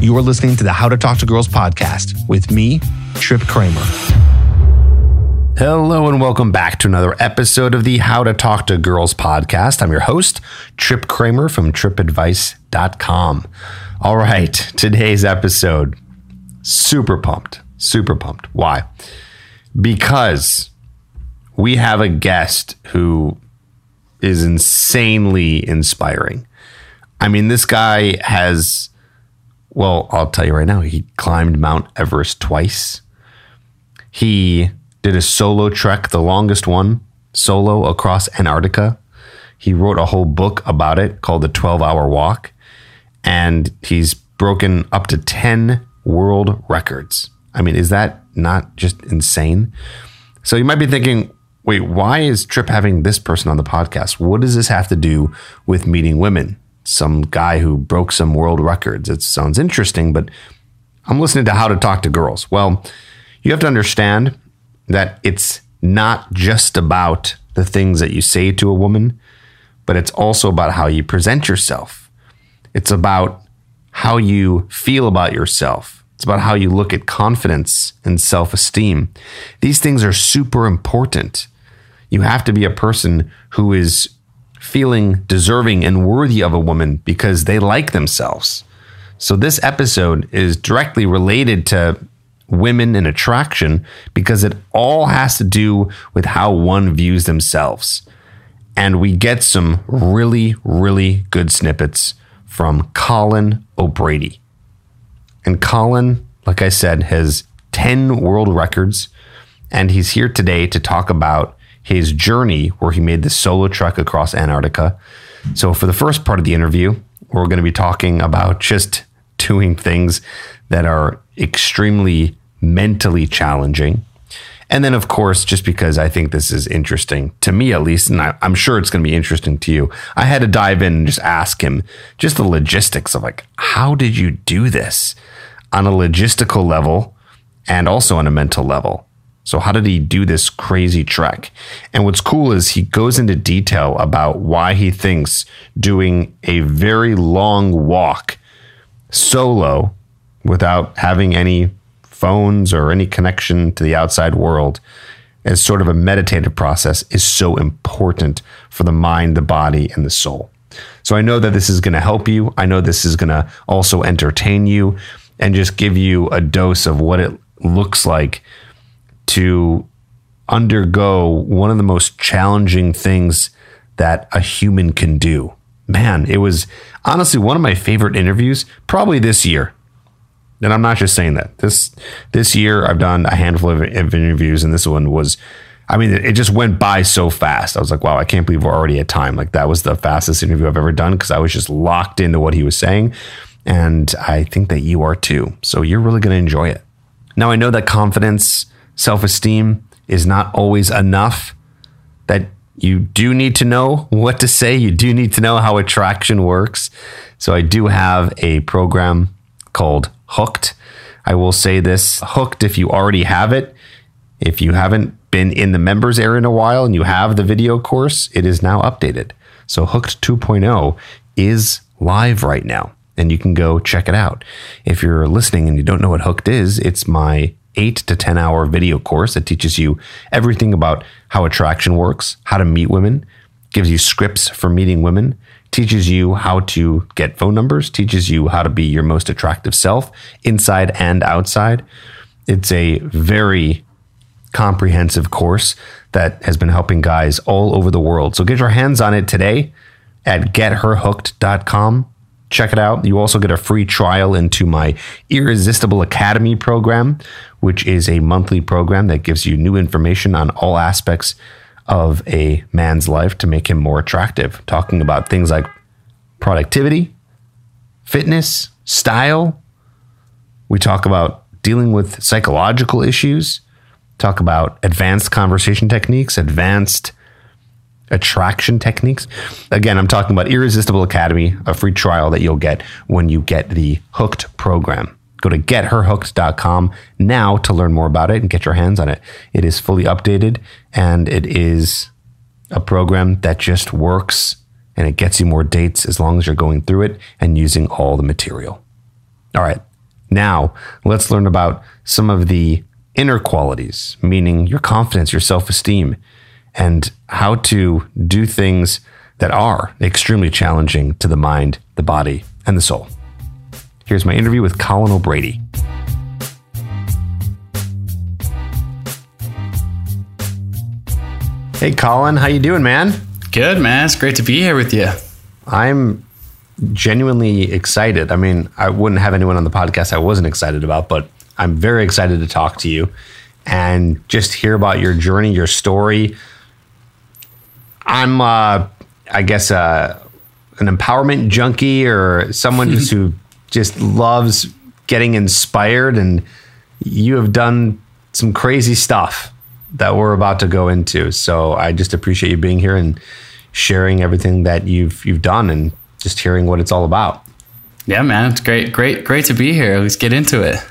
You are listening to the How to Talk to Girls podcast with me, Trip Kramer. Hello and welcome back to another episode of the How to Talk to Girls podcast. I'm your host, Trip Kramer from tripadvice.com. All right, today's episode, super pumped, super pumped. Why? Because we have a guest who is insanely inspiring. I mean, this guy has, well, I'll tell you right now, he climbed Mount Everest twice. He did a solo trek, the longest one, solo across Antarctica. He wrote a whole book about it called The 12 Hour Walk. And he's broken up to 10 world records. I mean, is that not just insane? So you might be thinking, wait, why is Trip having this person on the podcast? What does this have to do with meeting women? Some guy who broke some world records. It sounds interesting, but I'm listening to how to talk to girls. Well, you have to understand that it's not just about the things that you say to a woman, but it's also about how you present yourself. It's about how you feel about yourself. It's about how you look at confidence and self esteem. These things are super important. You have to be a person who is feeling deserving and worthy of a woman because they like themselves. So, this episode is directly related to women and attraction because it all has to do with how one views themselves. And we get some really, really good snippets from Colin O'Brady. And Colin, like I said, has 10 world records. And he's here today to talk about his journey where he made the solo trek across Antarctica. So, for the first part of the interview, we're going to be talking about just doing things that are extremely mentally challenging. And then, of course, just because I think this is interesting to me, at least, and I, am sure it's going to be interesting to you, I had to dive in and just ask him just the logistics of like, how did you do this on a logistical level and also on a mental level? So, how did he do this crazy trek? And what's cool is he goes into detail about why he thinks doing a very long walk solo without having any phones or any connection to the outside world as sort of a meditative process is so important for the mind, the body, and the soul. So I know that this is going to help you. I know this is going to also entertain you and just give you a dose of what it looks like to undergo one of the most challenging things that a human can do. Man, it was honestly one of my favorite interviews, probably this year and I'm not just saying that. This this year I've done a handful of, interviews, and this one was, I mean, it, it, just went by so fast. I was like, wow, I can't believe we're already at time. Like that was the fastest interview I've ever done because I was just locked into what he was saying, and I think that you are too. So you're really going to enjoy it. Now I know that confidence, self esteem is not always enough. That you do need to know what to say. You do need to know how attraction works. So I do have a program called Hooked. I will say this Hooked, if you already have it, if you haven't been in the members area in a while and you have the video course, it is now updated. So Hooked 2.0 is live right now and you can go check it out. If you're listening and you don't know what Hooked is, it's my eight to 10 hour video course that teaches you everything about how attraction works, how to meet women, gives you scripts for meeting women, teaches you how to get phone numbers, teaches you how to be your most attractive self inside and outside. It's a very comprehensive course that has been helping guys all over the world. So get your hands on it today at getherhooked.com. Check it out. You also get a free trial into my Irresistible Academy program, which is a monthly program that gives you new information on all aspects of a man's life to make him more attractive, talking about things like productivity, fitness, style. We talk about dealing with psychological issues, talk about advanced conversation techniques, advanced attraction techniques. Again, I'm talking about Irresistible Academy, a free trial that you'll get when you get the Hooked program. Go to getherhooked.com now to learn more about it and get your hands on it. It is fully updated and it is a program that just works and it gets you more dates as long as you're going through it and using all the material. All right, Now, let's learn about some of the inner qualities, meaning your confidence, your self esteem, and how to do things that are extremely challenging to the mind, the body, and the soul. Here's my interview with Colin O'Brady. Hey Colin, how you doing, man? Good, man. It's great to be here with you. I'm genuinely excited. I mean, I wouldn't have anyone on the podcast I wasn't excited about, but I'm very excited to talk to you and just hear about your journey, your story. I'm, uh, I guess, uh, an empowerment junkie or someone just who just loves getting inspired, and you have done some crazy stuff that we're about to go into. So I just appreciate you being here and sharing everything that you've you've done and just hearing what it's all about. Yeah, man, it's great, great, great to be here. Let's get into it.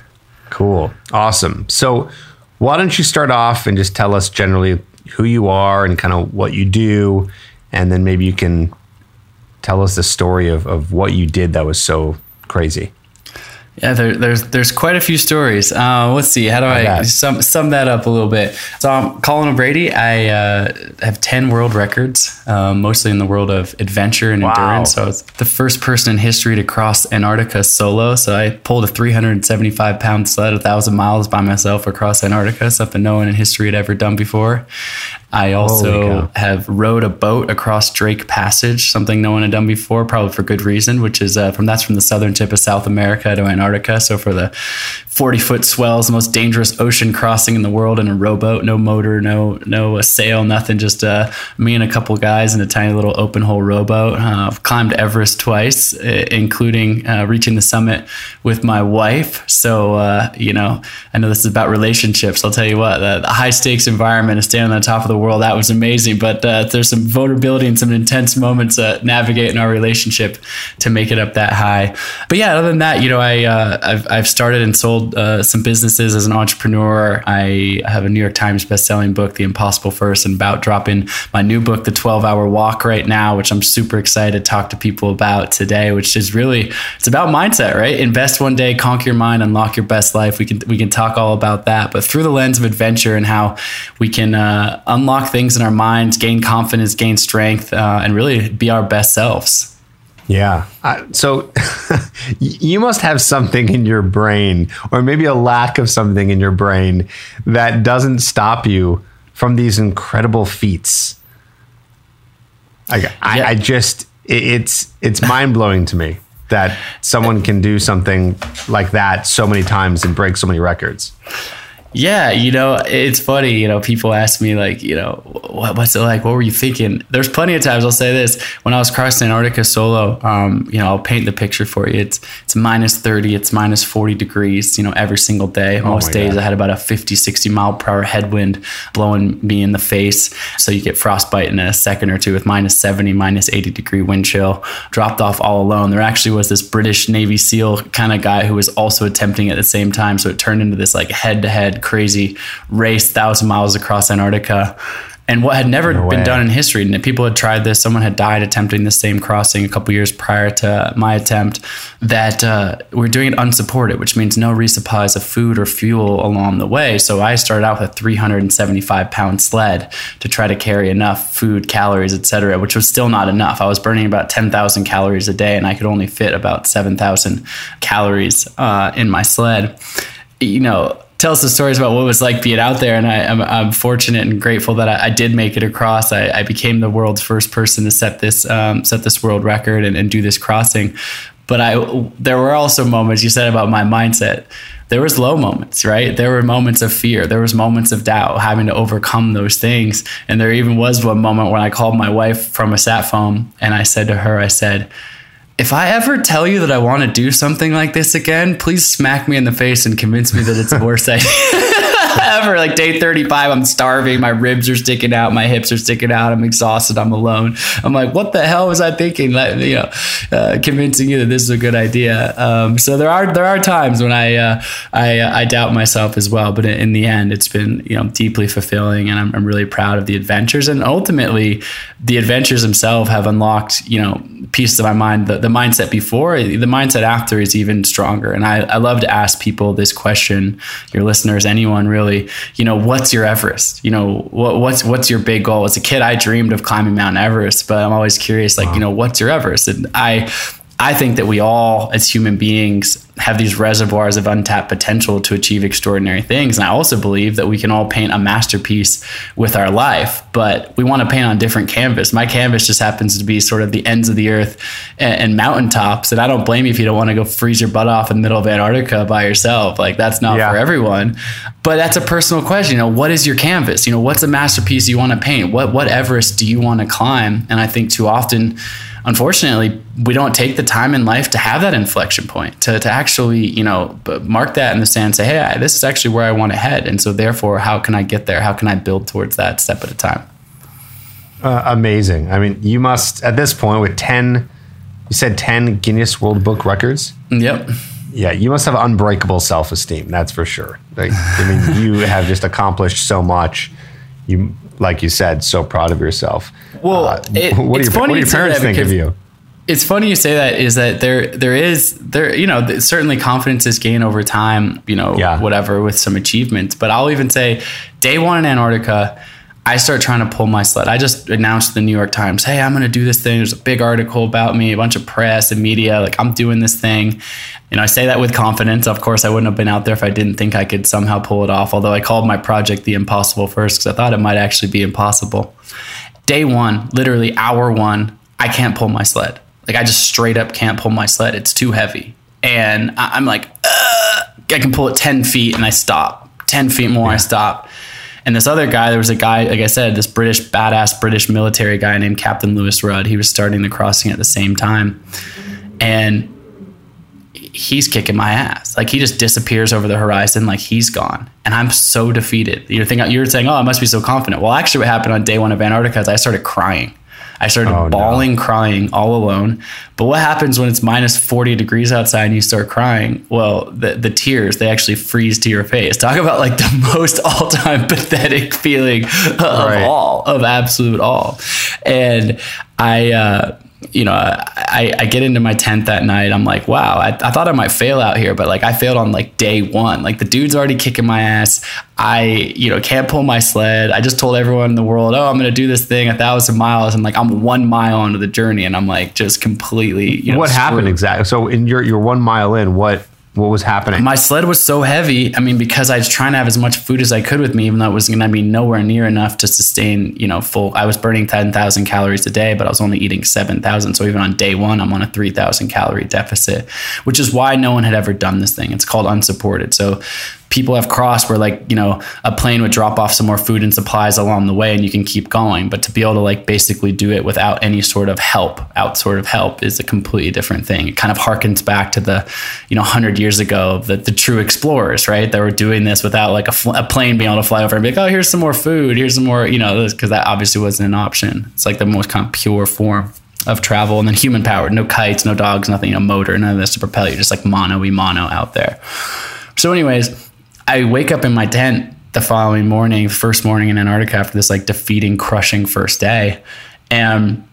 Cool, awesome. So why don't you start off and just tell us generally who you are and kind of what you do, and then maybe you can tell us the story of, of what you did that was so crazy. Yeah, there, there's there's quite a few stories. Uh, let's see, how do I, I sum sum that up a little bit? So I'm Colin O'Brady. I uh, have ten world records, uh, mostly in the world of adventure and wow. endurance. So I was the first person in history to cross Antarctica solo. So I pulled a 375 pound sled a thousand miles by myself across Antarctica, something no one in history had ever done before. I also have rowed a boat across Drake Passage, something no one had done before, probably for good reason, which is uh, from that's from the southern tip of South America to Antarctica. So for the 40 foot swells, the most dangerous ocean crossing in the world in a rowboat, no motor, no no sail, nothing, just uh, me and a couple guys in a tiny little open hole rowboat. Uh, I've climbed Everest twice, including uh, reaching the summit with my wife. So uh, you know, I know this is about relationships. I'll tell you what, the, the high stakes environment of standing on the top of the world. That was amazing. But uh, there's some vulnerability and some intense moments uh, navigating our relationship to make it up that high. But yeah, other than that, you know, I uh, I've, I've started and sold uh, some businesses as an entrepreneur. I have a New York Times best-selling book, The Impossible First, and about dropping my new book, The 12-Hour Walk, right now, which I'm super excited to talk to people about today. Which is really it's about mindset, right? Invest one day, conquer your mind, unlock your best life. We can we can talk all about that, but through the lens of adventure and how we can uh, unlock unlock things in our minds, gain confidence, gain strength, uh, and really be our best selves. Yeah. Uh, so you must have something in your brain, or maybe a lack of something in your brain that doesn't stop you from these incredible feats. I, yeah. I, I just, it, it's it's mind blowing to me that someone can do something like that so many times and break so many records. Yeah, you know, it's funny. You know, people ask me like, you know, what, what's it like? What were you thinking? There's plenty of times I'll say this when I was crossing Antarctica solo. Um, you know, I'll paint the picture for you. It's it's minus 30, it's minus 40 degrees. You know, every single day. Oh Most days God. I had about a 50, 60 mile per hour headwind blowing me in the face. So you get frostbite in a second or two with minus 70, minus 80 degree wind chill. Dropped off all alone. There actually was this British Navy SEAL kind of guy who was also attempting at the same time. So it turned into this like head to head crazy race, thousand miles across Antarctica. And what had never no been done in history, and people had tried this. Someone had died attempting the same crossing a couple years prior to my attempt. That uh, we're doing it unsupported, which means no resupplies of food or fuel along the way. So I started out with a 375 pound sled to try to carry enough food, calories, etc., which was still not enough. I was burning about 10,000 calories a day, and I could only fit about 7,000 calories uh, in my sled. You know tell us the stories about what it was like being out there. And I, am I'm, I'm fortunate and grateful that I, I did make it across. I, I, became the world's first person to set this um, set this world record and, and do this crossing. But I there were also moments you said about my mindset. There was low moments, right? There were moments of fear. There was moments of doubt, having to overcome those things. And there even was one moment when I called my wife from a sat phone and I said to her, I said, if I ever tell you that I want to do something like this again, please smack me in the face and convince me that it's the worst idea. ever. Like day 35, I'm starving. My ribs are sticking out. My hips are sticking out. I'm exhausted. I'm alone. I'm like, what the hell was I thinking? Like, you know, uh, convincing you that this is a good idea. Um, so there are there are times when I uh, I, I doubt myself as well. But in the end, it's been you know deeply fulfilling, and I'm, I'm really proud of the adventures. And ultimately, the adventures themselves have unlocked you know pieces of my mind. The, the mindset before, the mindset after is even stronger. And I, I love to ask people this question, your listeners, anyone really, you know, what's your Everest? You know, what, what's what's your big goal? As a kid, I dreamed of climbing Mount Everest, but I'm always curious, like, wow. you know, what's your Everest? And I I think that we all, as human beings, have these reservoirs of untapped potential to achieve extraordinary things. And I also believe that we can all paint a masterpiece with our life, but we want to paint on different canvas. My canvas just happens to be sort of the ends of the earth and, and mountaintops. And I don't blame you if you don't want to go freeze your butt off in the middle of Antarctica by yourself. Like that's not yeah. for everyone. But that's a personal question. You know, what is your canvas? You know, what's a masterpiece you want to paint? What what Everest do you want to climb? And I think too often unfortunately, we don't take the time in life to have that inflection point to, to actually, you know, mark that in the sand, say, hey, this is actually where I want to head. And so, therefore, how can I get there? How can I build towards that step at a time? Uh, amazing. I mean, you must, at this point, with 10, you said 10 Guinness World Book records? Yep. Yeah, you must have unbreakable self esteem. That's for sure. Like, I mean, you have just accomplished so much. You like you said, so proud of yourself. Well, uh, it, what, do your, what do your parents think of you? It's funny you say that. Is that there? There is there. You know, certainly confidence is gained over time. You know, yeah. whatever with some achievements. But I'll even say, day one in Antarctica. I start trying to pull my sled. I just announced the New York Times, hey, I'm going to do this thing. There's a big article about me, a bunch of press and media. Like, I'm doing this thing. You know, I say that with confidence. Of course, I wouldn't have been out there if I didn't think I could somehow pull it off. Although I called my project the impossible first because I thought it might actually be impossible. Day one, literally hour one, I can't pull my sled. Like, I just straight up can't pull my sled. It's too heavy. And I'm like, I can pull it 10 feet and I stop. 10 feet more, yeah. I stop and this other guy, there was a guy, like I said, this British badass British military guy named Captain Louis Rudd. He was starting the crossing at the same time, and he's kicking my ass. Like he just disappears over the horizon, like he's gone, and I'm so defeated. You're thinking, you're saying, oh, I must be so confident. Well, actually, what happened on day one of Antarctica is I started crying. I started oh, bawling, no. crying all alone. But what happens when it's minus 40 degrees outside and you start crying? Well, the, the tears, they actually freeze to your face. Talk about like the most all time pathetic feeling of right. all, of absolute all. And I, uh, you know, I, I get into my tent that night. I'm like, wow, I, I thought I might fail out here, but like I failed on like day one. Like the dude's already kicking my ass. I, you know, can't pull my sled. I just told everyone in the world, oh, I'm going to do this thing a thousand miles. And like I'm one mile into the journey and I'm like just completely, you know, what screwed. happened exactly? So in your, you're one mile in, what, what was happening? My sled was so heavy. I mean, because I was trying to have as much food as I could with me, even though it was going to be nowhere near enough to sustain, you know, full. I was burning 10,000 calories a day, but I was only eating 7,000. So even on day one, I'm on a 3,000 calorie deficit, which is why no one had ever done this thing. It's called unsupported. So people have crossed where like you know a plane would drop off some more food and supplies along the way and you can keep going. But to be able to like basically do it without any sort of help out sort of help is a completely different thing. It kind of harkens back to the you know 100 years ago the, the true explorers right? That were doing this without like a, fl- a plane being able to fly over and be like oh here's some more food. Here's some more you know because that obviously wasn't an option. It's like the most kind of pure form of travel and then human powered no kites no dogs nothing no motor none of this to propel you. Just like mono we mono out there. So anyways I wake up in my tent the following morning, first morning in Antarctica after this like defeating, crushing first day. And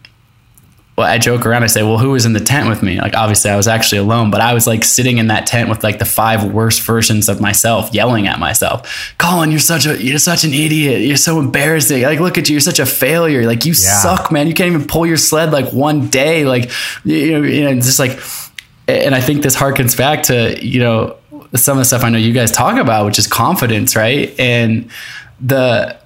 well, I joke around. I say, "Well, who was in the tent with me?" Like, obviously, I was actually alone, but I was like sitting in that tent with like the five worst versions of myself, yelling at myself. Colin, you're such a you're such an idiot. You're so embarrassing. Like, look at you. You're such a failure. Like, you yeah. suck, man. You can't even pull your sled like one day. Like, you know, you know, just like. And I think this harkens back to you know some of the stuff I know you guys talk about, which is confidence, right? And the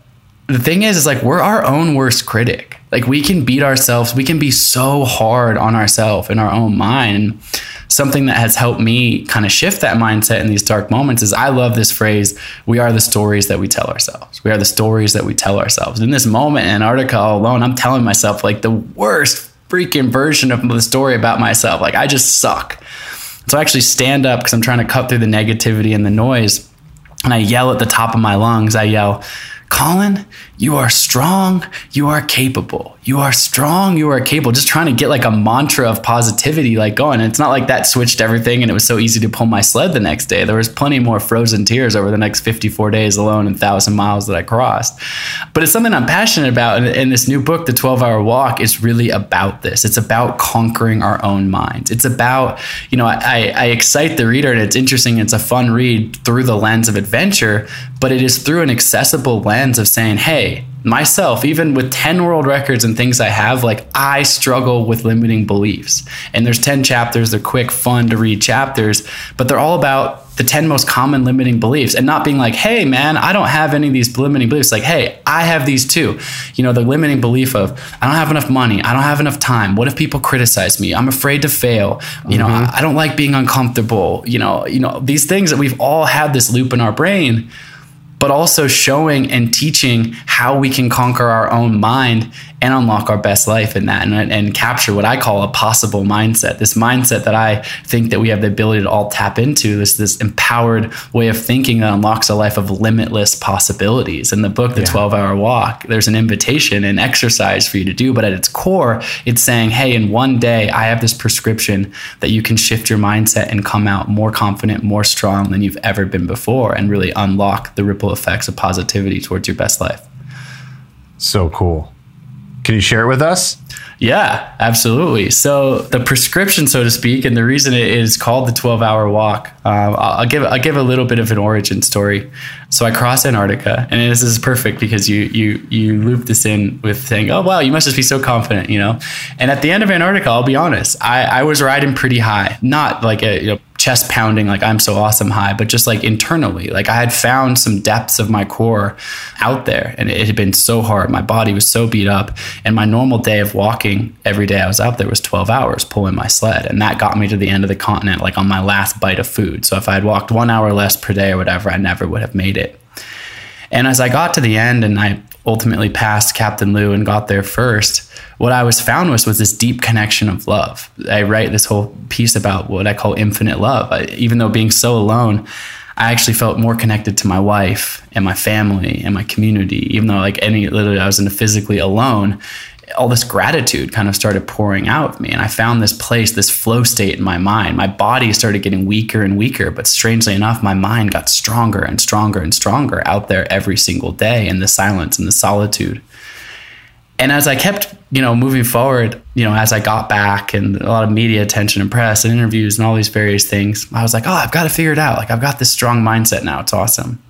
the thing is, is like we're our own worst critic. Like we can beat ourselves. We can be so hard on ourselves in our own mind. Something that has helped me kind of shift that mindset in these dark moments is I love this phrase, we are the stories that we tell ourselves. We are the stories that we tell ourselves. In this moment in Antarctica alone, I'm telling myself like the worst freaking version of the story about myself. Like I just suck. So I actually stand up because I'm trying to cut through the negativity and the noise. and I yell at the top of my lungs. I yell, Colin, you are strong, you are capable. You are strong, you are capable. Just trying to get like a mantra of positivity like going. And it's not like that switched everything and it was so easy to pull my sled the next day. There was plenty more frozen tears over the next 54 days alone and 1000 miles that I crossed. But it's something I'm passionate about and, and this new book, The 12-Hour Walk, is really about this. It's about conquering our own minds. It's about, you know, I, I excite the reader and it's interesting, it's a fun read through the lens of adventure, but it is through an accessible lens of saying, "Hey, myself, even with 10 world records and things I have, like I struggle with limiting beliefs. And there's 10 chapters, they're quick, fun to read chapters, but they're all about the 10 most common limiting beliefs and not being like, hey, man, I don't have any of these limiting beliefs. Like, hey, I have these too. You know, the limiting belief of, I don't have enough money. I don't have enough time. What if people criticize me? I'm afraid to fail. You know, mm-hmm. I, I don't like being uncomfortable. You know, you know, these things that we've all had this loop in our brain but also showing and teaching how we can conquer our own mind and unlock our best life in that and, and capture what I call a possible mindset. This mindset that I think that we have the ability to all tap into, this this empowered way of thinking that unlocks a life of limitless possibilities. In the book, The yeah. 12 Hour Walk, there's an invitation and exercise for you to do, but at its core, it's saying, hey, in one day, I have this prescription that you can shift your mindset and come out more confident, more strong than you've ever been before, and really unlock the ripple effects of positivity towards your best life. So cool. Can you share it with us? Yeah, absolutely. So the prescription, so to speak, and the reason it is called the 12 hour walk, um, I'll, give I'll give a little bit of an origin story. So I cross Antarctica, and this is perfect because you you you loop this in with saying, "Oh wow, you must just be so confident," you know. And at the end of Antarctica, I'll be honest, I, I was riding pretty high, not like a you know chest pounding like I'm so awesome high, but just like internally, like I had found some depths of my core out there and it had been so hard. My body was so beat up. And my normal day of walking every day I was out there was 12 hours pulling my sled. And that got me to the end of the continent, like on my last bite of food. So if I had walked one hour less per day or whatever, I never would have made it. And as I got to the end and I ultimately passed Captain Lou and got there first, what I was found was was this deep connection of love. I write this whole piece about what I call infinite love. I, even though being so alone, I actually felt more connected to my wife and my family and my community. Even though like any literally I was in physically alone, all this gratitude kind of started pouring out of me. And I found this place, this flow state in my mind. My body started getting weaker and weaker, but strangely enough, my mind got stronger and stronger and stronger out there every single day in the silence and the solitude. And as I kept, you know, moving forward, you know, as I got back and a lot of media attention and press and interviews and all these various things, I was like, oh, I've got to figure it out. Like, I've got this strong mindset now. It's awesome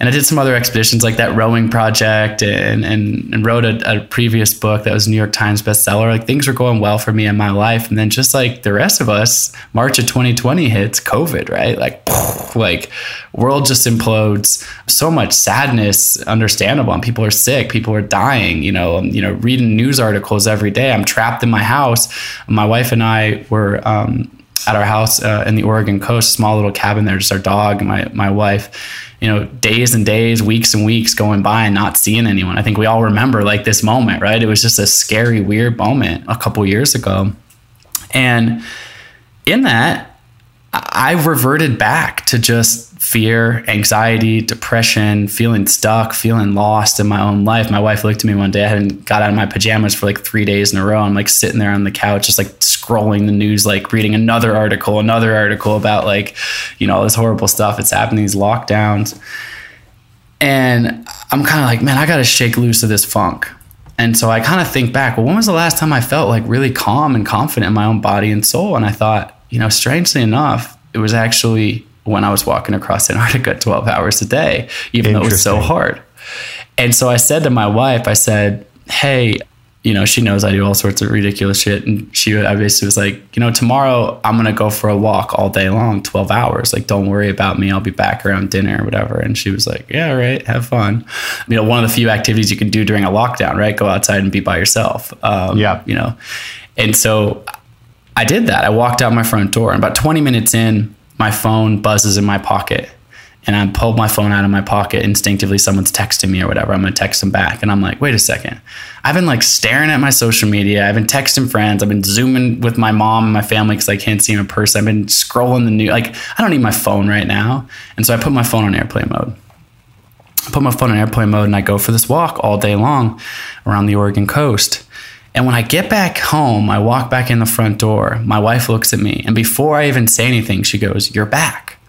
and I did some other expeditions like that rowing project and and, and wrote a, a, previous book that was New York Times bestseller. Like things were going well for me in my life, and then just like the rest of us, March of 2020 hits COVID, right? Like like world just implodes. So much sadness, understandable. And people are sick, people are dying. You know, you know, reading news articles every day. I'm trapped in my house. My wife and I were. Um, at our house uh, in the Oregon coast, small little cabin there, just our dog and my my wife. You know, days and days, weeks and weeks going by and not seeing anyone. I think we all remember like this moment, right? It was just a scary, weird moment a couple years ago, and in that, I reverted back to just fear, anxiety, depression, feeling stuck, feeling lost in my own life. My wife looked at me one day. I hadn't got out of my pajamas for like three days in a row. I'm like sitting there on the couch, just like scrolling the news, like reading another article, another article about like, you know, all this horrible stuff that's happening, these lockdowns. And I'm kind of like, man, I got to shake loose of this funk. And so I kind of think back, well, when was the last time I felt like really calm and confident in my own body and soul? And I thought, you know, strangely enough, it was actually when I was walking across Antarctica 12 hours a day, even though it was so hard. And so I said to my wife, I said, Hey, you know, she knows I do all sorts of ridiculous shit. And she, I basically was like, you know, tomorrow I'm going to go for a walk all day long, 12 hours. Like, don't worry about me. I'll be back around dinner or whatever. And she was like, yeah, right. Have fun. You know, one of the few activities you can do during a lockdown, right? Go outside and be by yourself. Um, yeah. You know, and so I did that. I walked out my front door and about 20 minutes in, my phone buzzes in my pocket and I pulled my phone out of my pocket instinctively. Someone's texting me or whatever. I'm going to text them back. And I'm like, wait a second. I've been like staring at my social media. I've been texting friends. I've been zooming with my mom and my family because I can't see them in person. I've been scrolling the news. Like, I don't need my phone right now. And so I put my phone on airplane mode. I put my phone on airplane mode and I go for this walk all day long around the Oregon coast. And when I get back home, I walk back in the front door. My wife looks at me, and before I even say anything, she goes, You're back.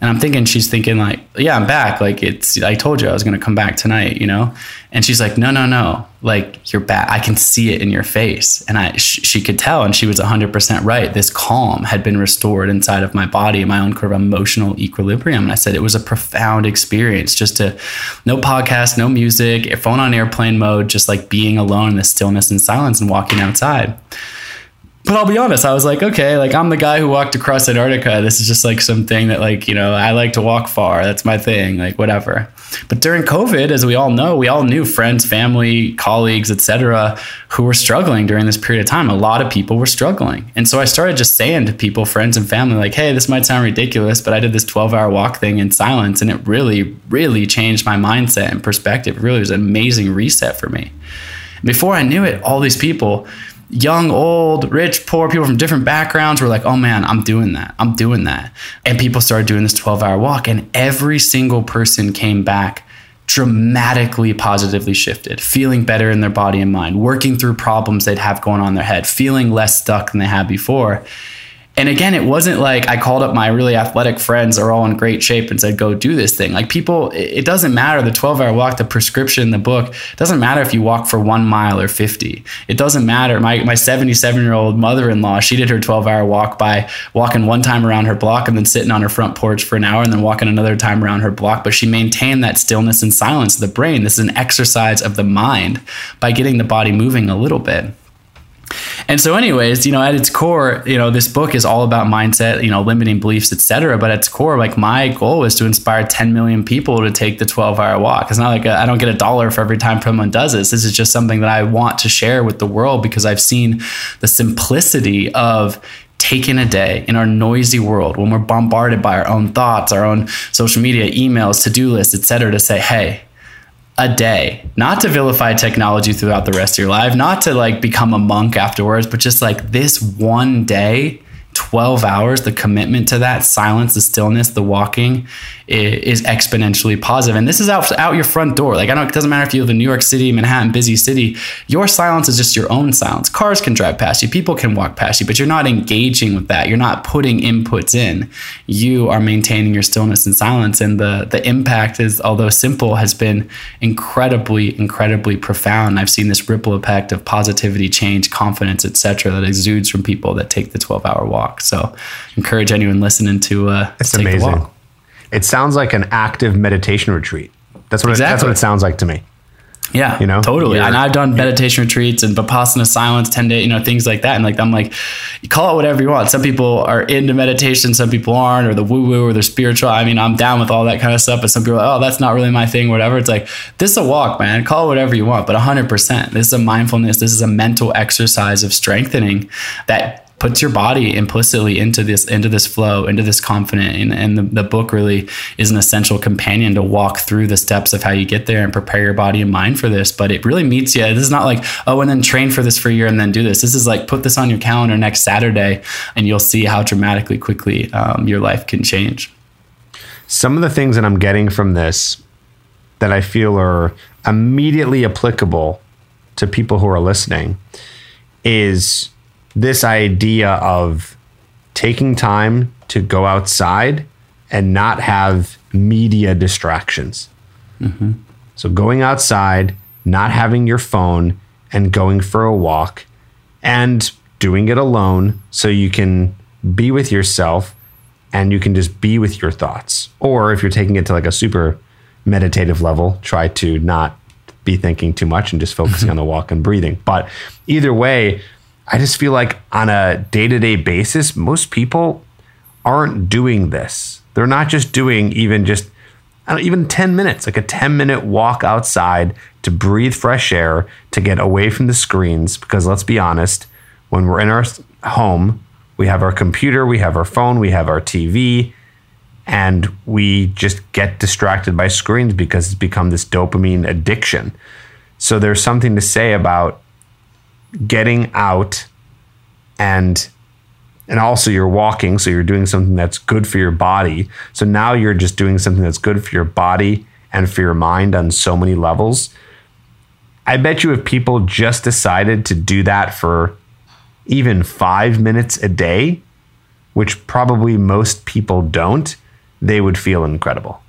And I'm thinking she's thinking like, yeah, I'm back. Like it's I told you I was going to come back tonight, you know? And she's like, "No, no, no. Like you're back. I can see it in your face." And I sh- she could tell and she was 100% right. This calm had been restored inside of my body, my own kind of emotional equilibrium. And I said it was a profound experience just to no podcast, no music, phone on airplane mode, just like being alone in the stillness and silence and walking outside but I'll be honest, I was like, okay, like I'm the guy who walked across Antarctica. This is just like something that like, you know, I like to walk far. That's my thing, like whatever. But during COVID, as we all know, we all knew friends, family, colleagues, etc., who were struggling during this period of time. A lot of people were struggling. And so I started just saying to people, friends and family, like, hey, this might sound ridiculous, but I did this 12 hour walk thing in silence. And it really, really changed my mindset and perspective. It really was an amazing reset for me. Before I knew it, all these people, young, old, rich, poor, people from different backgrounds were like, oh man, I'm doing that. I'm doing that. And people started doing this 12 hour walk, and every single person came back dramatically positively shifted, feeling better in their body and mind, working through problems they'd have going on in their head, feeling less stuck than they had before. And again, it wasn't like I called up my really athletic friends are all in great shape and said, go do this thing. Like people, it doesn't matter the 12 hour walk, the prescription, the book, doesn't matter if you walk for one mile or 50. It doesn't matter. My, my 77 year old mother in law, she did her 12 hour walk by walking one time around her block and then sitting on her front porch for an hour and then walking another time around her block. But she maintained that stillness and silence of the brain. This is an exercise of the mind by getting the body moving a little bit. And so, anyways, you know, at its core, you know, this book is all about mindset, you know, limiting beliefs, etc. But at its core, like my goal is to inspire 10 million people to take the 12 hour walk. It's not like I don't get a dollar for every time someone does this. This is just something that I want to share with the world because I've seen the simplicity of taking a day in our noisy world when we're bombarded by our own thoughts, our own social media, emails, to-do lists, etc., to say, hey, a day, not to vilify technology throughout the rest of your life, not to like become a monk afterwards, but just like this one day 12 hours, the commitment to that silence, the stillness, the walking is, exponentially positive. And this is out, out your front door. Like, I don't, it doesn't matter if you live in New York City, Manhattan, busy city, your silence is just your own silence. Cars can drive past you, people can walk past you, but you're not engaging with that. You're not putting inputs in. You are maintaining your stillness and silence. And the, the impact is, although simple, has been incredibly, incredibly profound. I've seen this ripple effect of positivity, change, confidence, etc., that exudes from people that take the 12 hour walk walk. So encourage anyone listening to uh, it's take amazing. The walk. It sounds like an active meditation retreat. That's what exactly. it, that's what it sounds like to me. Yeah, you know, totally. And I've done meditation retreats and vipassana silence, ten day, you know, things like that. And like I'm like, you call it whatever you want. Some people are into meditation, some people aren't, or the woo woo, or the spiritual. I mean, I'm down with all that kind of stuff. But some people, are like, oh, that's not really my thing, whatever. It's like this is a walk, man. Call it whatever you want, but 100. percent This is a mindfulness. This is a mental exercise of strengthening that puts your body implicitly into this into this flow into this confident and, and the, the, book really is an essential companion to walk through the steps of how you get there and prepare your body and mind for this. But it really meets you. This is not like oh and then train for this for a year and then do this. This is like put this on your calendar next saturday and you'll see how dramatically quickly um, your life can change. Some of the things that i'm getting from this that i feel are immediately applicable to people who are listening is this idea of taking time to go outside and not have media distractions. Mm-hmm. So, going outside, not having your phone, and going for a walk, and doing it alone so you can be with yourself and you can just be with your thoughts. Or if you're taking it to like a super meditative level, try to not be thinking too much and just focusing on the walk and breathing. But either way, I just feel like on a day to day basis, most people aren't doing this. They're not just doing even just even 10 minutes, like a 10 minute walk outside to breathe fresh air, to get away from the screens. Because let's be honest, when we're in our home, we have our computer, we have our phone, we have our TV, and we just get distracted by screens because it's become this dopamine addiction. So there's something to say about getting out and and also you're walking so you're doing something that's good for your body. So now you're just doing something that's good for your body and for your mind on so many levels. I bet you if people just decided to do that for even 5 minutes a day, which probably most people don't, they would feel incredible.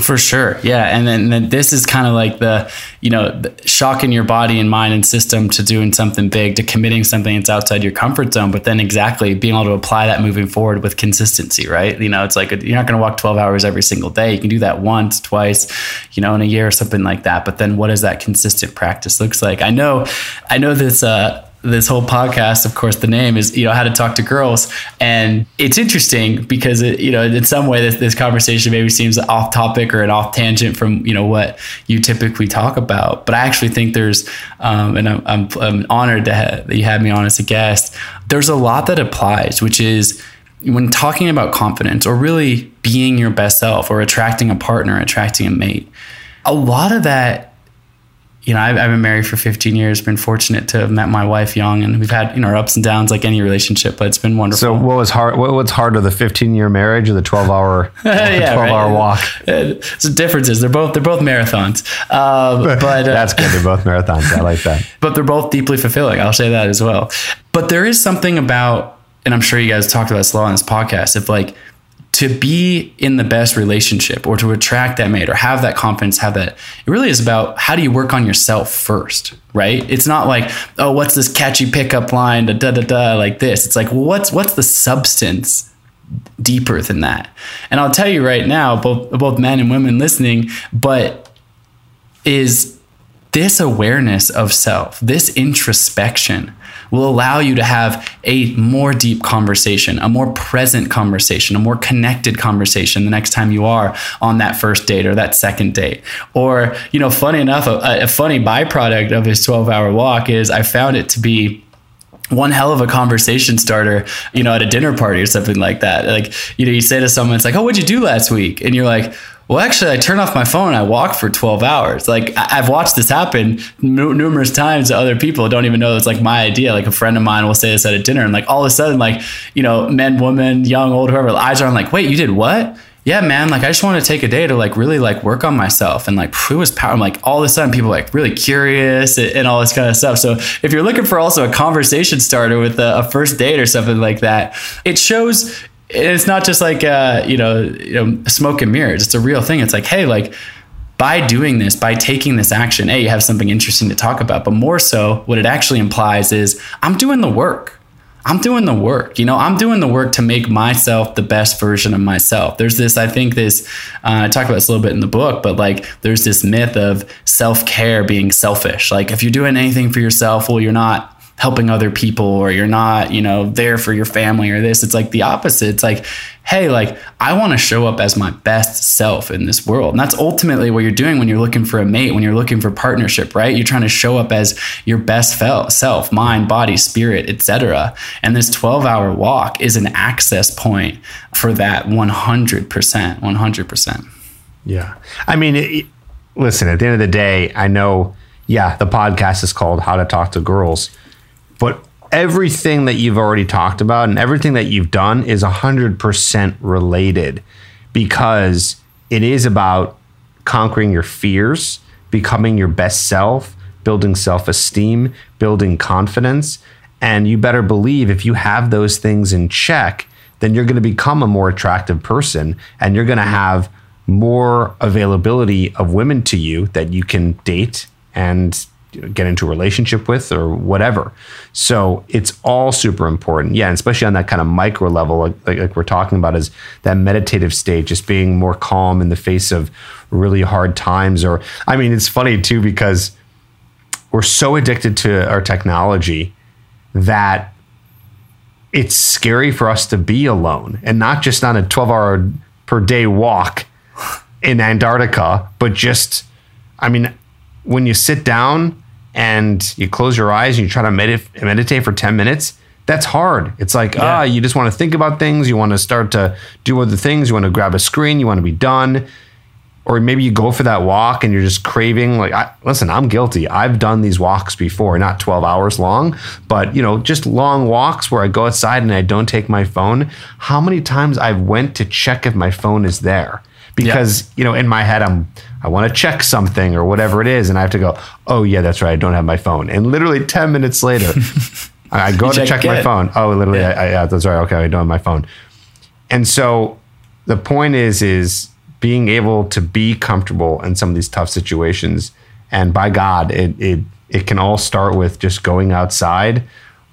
For sure. Yeah. And then, then this is kind of like the, you know, the shocking your body and mind and system to doing something big, to committing something that's outside your comfort zone. But then exactly being able to apply that moving forward with consistency, right? You know, it's like you're not going to walk 12 hours every single day. You can do that once, twice, you know, in a year or something like that. But then what does that consistent practice looks like? I know, I know this, uh, this whole podcast, of course, the name is, you know, how to talk to girls. And it's interesting because, it, you know, in some way, this, this conversation maybe seems off topic or an off tangent from, you know, what you typically talk about. But I actually think there's, um, and I'm, I'm, I'm honored to that you had me on as a guest. There's a lot that applies, which is, when talking about confidence or really being your best self or attracting a partner, attracting a mate, a lot of that you know, I've, I've, been married for 15 years, been fortunate to have met my wife young and we've had, you know, our ups and downs like any relationship, but it's been wonderful. So what was hard, what, what's harder, the 15 year marriage or the 12 hour, yeah, 12 right. hour walk? The differences. They're both, they're both marathons. Uh, but uh, that's good. They're both marathons. I like that. But they're both deeply fulfilling. I'll say that as well. But there is something about, and I'm sure you guys talked about this a lot on this podcast, if like, to be in the best relationship or to attract that mate or have that confidence, have that, it really is about how do you work on yourself first, right? It's not like, oh, what's this catchy pickup line, da da da da, like this. It's like, well, what's what's the substance deeper than that? And I'll tell you right now, both both men and women listening, but is this awareness of self, this introspection will allow you to have a more deep conversation, a more present conversation, a more connected conversation the next time you are on that first date or that second date. Or, you know, funny enough, a, a funny byproduct of his 12 hour walk is I found it to be one hell of a conversation starter, you know, at a dinner party or something like that. Like, you know, you say to someone, it's like, oh, what'd you do last week? And you're like, well, actually, I turn off my phone and I walk for 12 hours. Like, I've watched this happen n- numerous times to other people. Don't even know it's like my idea. Like, a friend of mine will say this at a dinner, and like all of a sudden, like, you know, men, women, young, old, whoever, eyes are on, like, wait, you did what? yeah, man, like I just want to take a day to like really like work on myself and like it was power. I'm like all of a sudden people like really curious and, and, all this kind of stuff. So if you're looking for also a conversation starter with a, a first date or something like that, it shows. It's not just like uh, you know, you know, smoke and mirrors. It's a real thing. It's like, hey, like by doing this, by taking this action, a you have something interesting to talk about. But more so, what it actually implies is I'm doing the work. I'm doing the work. You know, I'm doing the work to make myself the best version of myself. There's this, I think, this, uh, I talk about this a little bit in the book, but like there's this myth of self care being selfish. Like if you're doing anything for yourself, well, you're not helping other people or you're not, you know, there for your family or this. It's like the opposite. It's like, hey, like I want to show up as my best self in this world. And that's ultimately what you're doing when you're looking for a mate, when you're looking for partnership, right? You're trying to show up as your best self, mind, body, spirit, etc. And this 12-hour walk is an access point for that 100%, 100%. Yeah. I mean, it, listen, at the end of the day, I know yeah, the podcast is called How to Talk to Girls but everything that you've already talked about and everything that you've done is 100% related because it is about conquering your fears, becoming your best self, building self esteem, building confidence. And you better believe if you have those things in check, then you're going to become a more attractive person and you're going to have more availability of women to you that you can date and get into a relationship with or whatever. So it's all super important. Yeah, and especially on that kind of micro level, like, like, like, we're talking about, is that meditative state, just being more calm in the face of really hard times. Or, I mean, it's funny too, because we're so addicted to our technology that it's scary for us to be alone and not just on a 12 hour per day walk in Antarctica, but just, I mean, when you sit down and you close your eyes and you try to medit- meditate for 10 minutes, that's hard. It's like, ah, you just want to think about things. You want to start to do other things. You want to grab a screen. You want to be done. Or maybe you go for that walk and you're just craving. Like, I, listen, I'm guilty. I've done these walks before, not 12 hours long, but you know, just long walks where I go outside and I don't take my phone. How many times I've went to check if my phone is there? Because yeah. you know, in my head, I'm I want to check something or whatever it is, and I have to go. Oh yeah, that's right. I don't have my phone. And literally 10 minutes later. I go you to check, check my phone. Oh, literally, yeah. I, I, yeah, that's right. Okay, I don't have my phone. And so the point is, is being able to be comfortable in some of these tough situations. And by God, it it it can all start with just going outside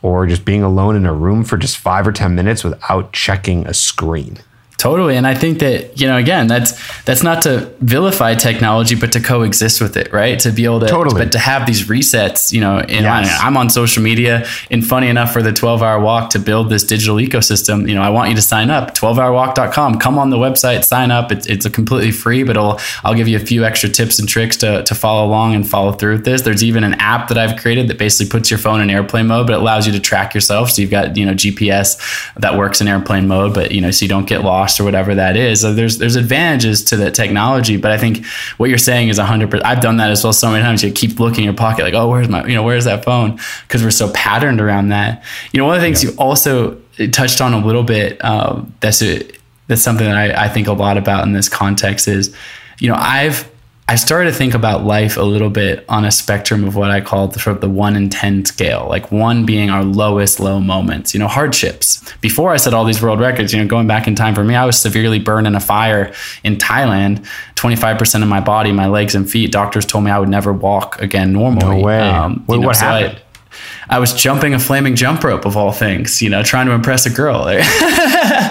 or just being alone in a room for just five or ten minutes without checking a screen. Totally. And I think that, you know, again, that's that's not to vilify technology, but to coexist with it, right? To be able to totally. but to have these resets, you know, yes. I'm on social media and funny enough for the 12 hour walk to build this digital ecosystem, you know, I want you to sign up, 12hourwalk.com, come on the website, sign up. It's, it's a completely free, but I'll, I'll give you a few extra tips and tricks to, to follow along and follow through with this. There's even an app that I've created that basically puts your phone in airplane mode, but it allows you to track yourself. So you've got, you know, GPS that works in airplane mode, but you know, so you don't get lost or whatever that is. So there's there's advantages to that technology, but I think what you're saying is 100%. I've done that as well so many times. You keep looking in your pocket like, "Oh, where's my, you know, where's that phone?" because we're so patterned around that. You know, one of the things yeah. you also touched on a little bit um, that's a, that's something that I, I think a lot about in this context is, you know, I've I started to think about life a little bit on a spectrum of what I call the sort of the one in 10 scale, like one being our lowest low moments, you know, hardships. Before I set all these world records, you know, going back in time for me, I was severely burned in a fire in Thailand. 25% of my body, my legs and feet, doctors told me I would never walk again normally. No way. Um, Wait, know, what so happened? I, I was jumping a flaming jump rope of all things, you know, trying to impress a girl.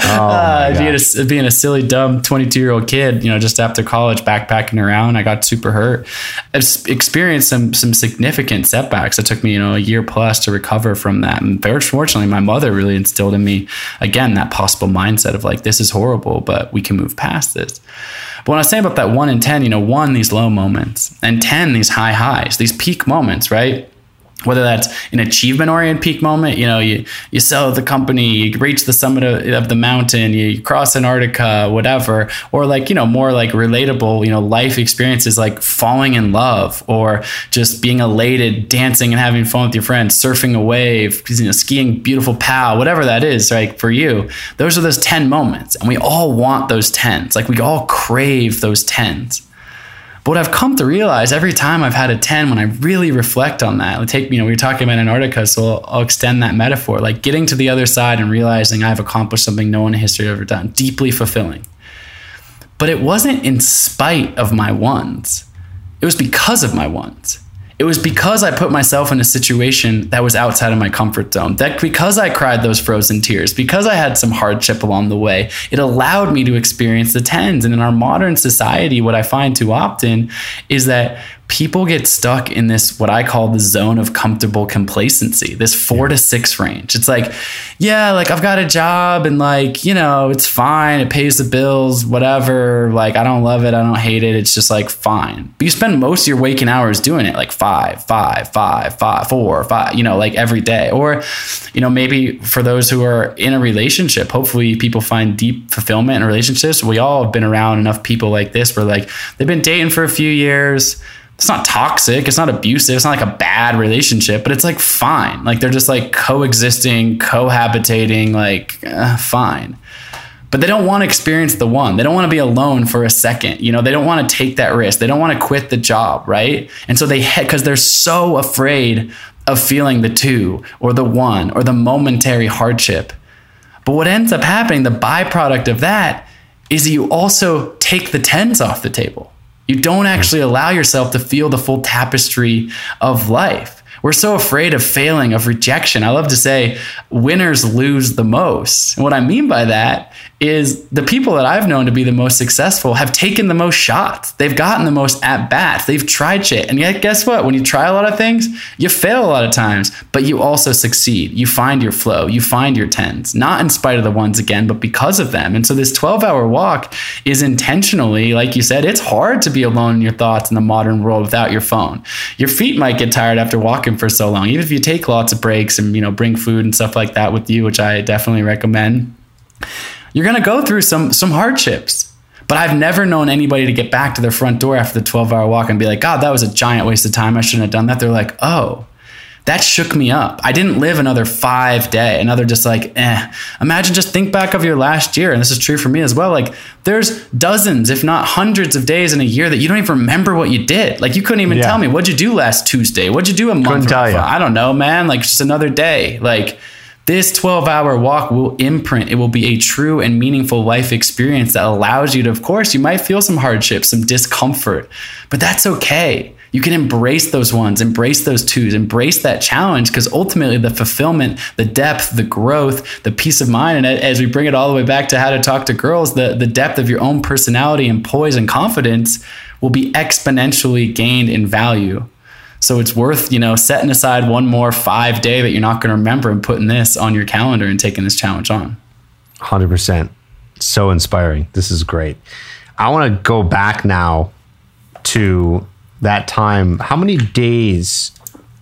oh uh, being, a, being a silly, dumb 22 year old kid, you know, just after college, backpacking around, I got super hurt. I've experienced some some significant setbacks. It took me, you know, a year plus to recover from that. And very fortunately, my mother really instilled in me again that possible mindset of like, this is horrible, but we can move past this. But when I say about that one in 10, you know, one, these low moments, and 10, these high highs, these peak moments, right? Whether that's an achievement oriented peak moment you know you you sell the company you reach the summit of, of, the mountain you cross antarctica whatever or like you know more like relatable you know life experiences like falling in love or just being elated dancing and having fun with your friends surfing a wave you know skiing beautiful pow whatever that is right for you those are those 10 moments. And we all want those 10s like we all crave those 10s but what I've come to realize every time I've had a 10, when I really reflect on that, take, you know, we were talking about Antarctica, so I'll, I'll, extend that metaphor, like getting to the other side and realizing I've accomplished something no one in history ever done, deeply fulfilling. But it wasn't in spite of my ones. It was because of my ones. It was because I put myself in a situation that was outside of my comfort zone. That because I cried those frozen tears, because I had some hardship along the way, it allowed me to experience the tens. And in our modern society, what I find too often is that people get stuck in this what I call the zone of comfortable complacency, this four to six range. It's like, yeah, like I've got a job and like, you know, it's fine. It pays the bills, whatever. Like I don't love it. I don't hate it. It's just like fine. But you spend most of your waking hours doing it like five, five, five, five, four, five, you know, like every day. Or, you know, maybe for those who are in a relationship, hopefully people find deep fulfillment in relationships. We all have been around enough people like this where like they've been dating for a few years it's not toxic it's not abusive it's not like a bad relationship but it's like fine. Like they're just like coexisting cohabitating like uh, fine. But they don't want to experience the one. They don't want to be alone for a second you know? They don't want to take that risk. They don't want to quit the job right? And so they because they're so afraid of feeling the two or the one or the momentary hardship. But what ends up happening the byproduct of that is you also take the tens off the table you don't actually allow yourself to feel the full tapestry of life. We're so afraid of failing, of rejection. I love to say winners lose the most. And what I mean by that is the people that I've known to be the most successful have taken the most shots. They've gotten the most at bats. They've tried shit. And yet, guess what? When you try a lot of things, you fail a lot of times, but you also succeed. You find your flow, you find your tens, not in spite of the ones again, but because of them. And so, this 12 hour walk is intentionally, like you said, it's hard to be alone in your thoughts in the modern world without your phone. Your feet might get tired after walking walking for so long. Even if you take lots of breaks and you know bring food and stuff like that with you, which I definitely recommend, you're gonna go through some some hardships. But I've never known anybody to get back to their front door after the 12 hour walk and be like, God, that was a giant waste of time. I shouldn't have done that. They're like, oh, that shook me up. I didn't live another five day, another just like, eh. Imagine just think back of your last year. And this is true for me as well. Like there's dozens, if not hundreds of days in a year that you don't even remember what you did. Like you couldn't even yeah. tell me, what'd you do last Tuesday? What'd you do a month? Couldn't tell you. I don't know, man. Like just another day. Like this 12 hour walk will imprint. It will be a true and meaningful life experience that allows you to, of course, you might feel some hardship, some discomfort, but that's okay you can embrace those ones, embrace those twos, embrace that challenge because ultimately the fulfillment, the depth, the growth, the peace of mind, and as we bring it all the way back to how to talk to girls, the, the depth of your own personality and poise and confidence will be exponentially gained in value. So it's worth, you know, setting aside one more five day that you're not going to remember and putting this on your calendar and taking this challenge on. 100%. So inspiring. This is great. I want to go back now to that time, how many days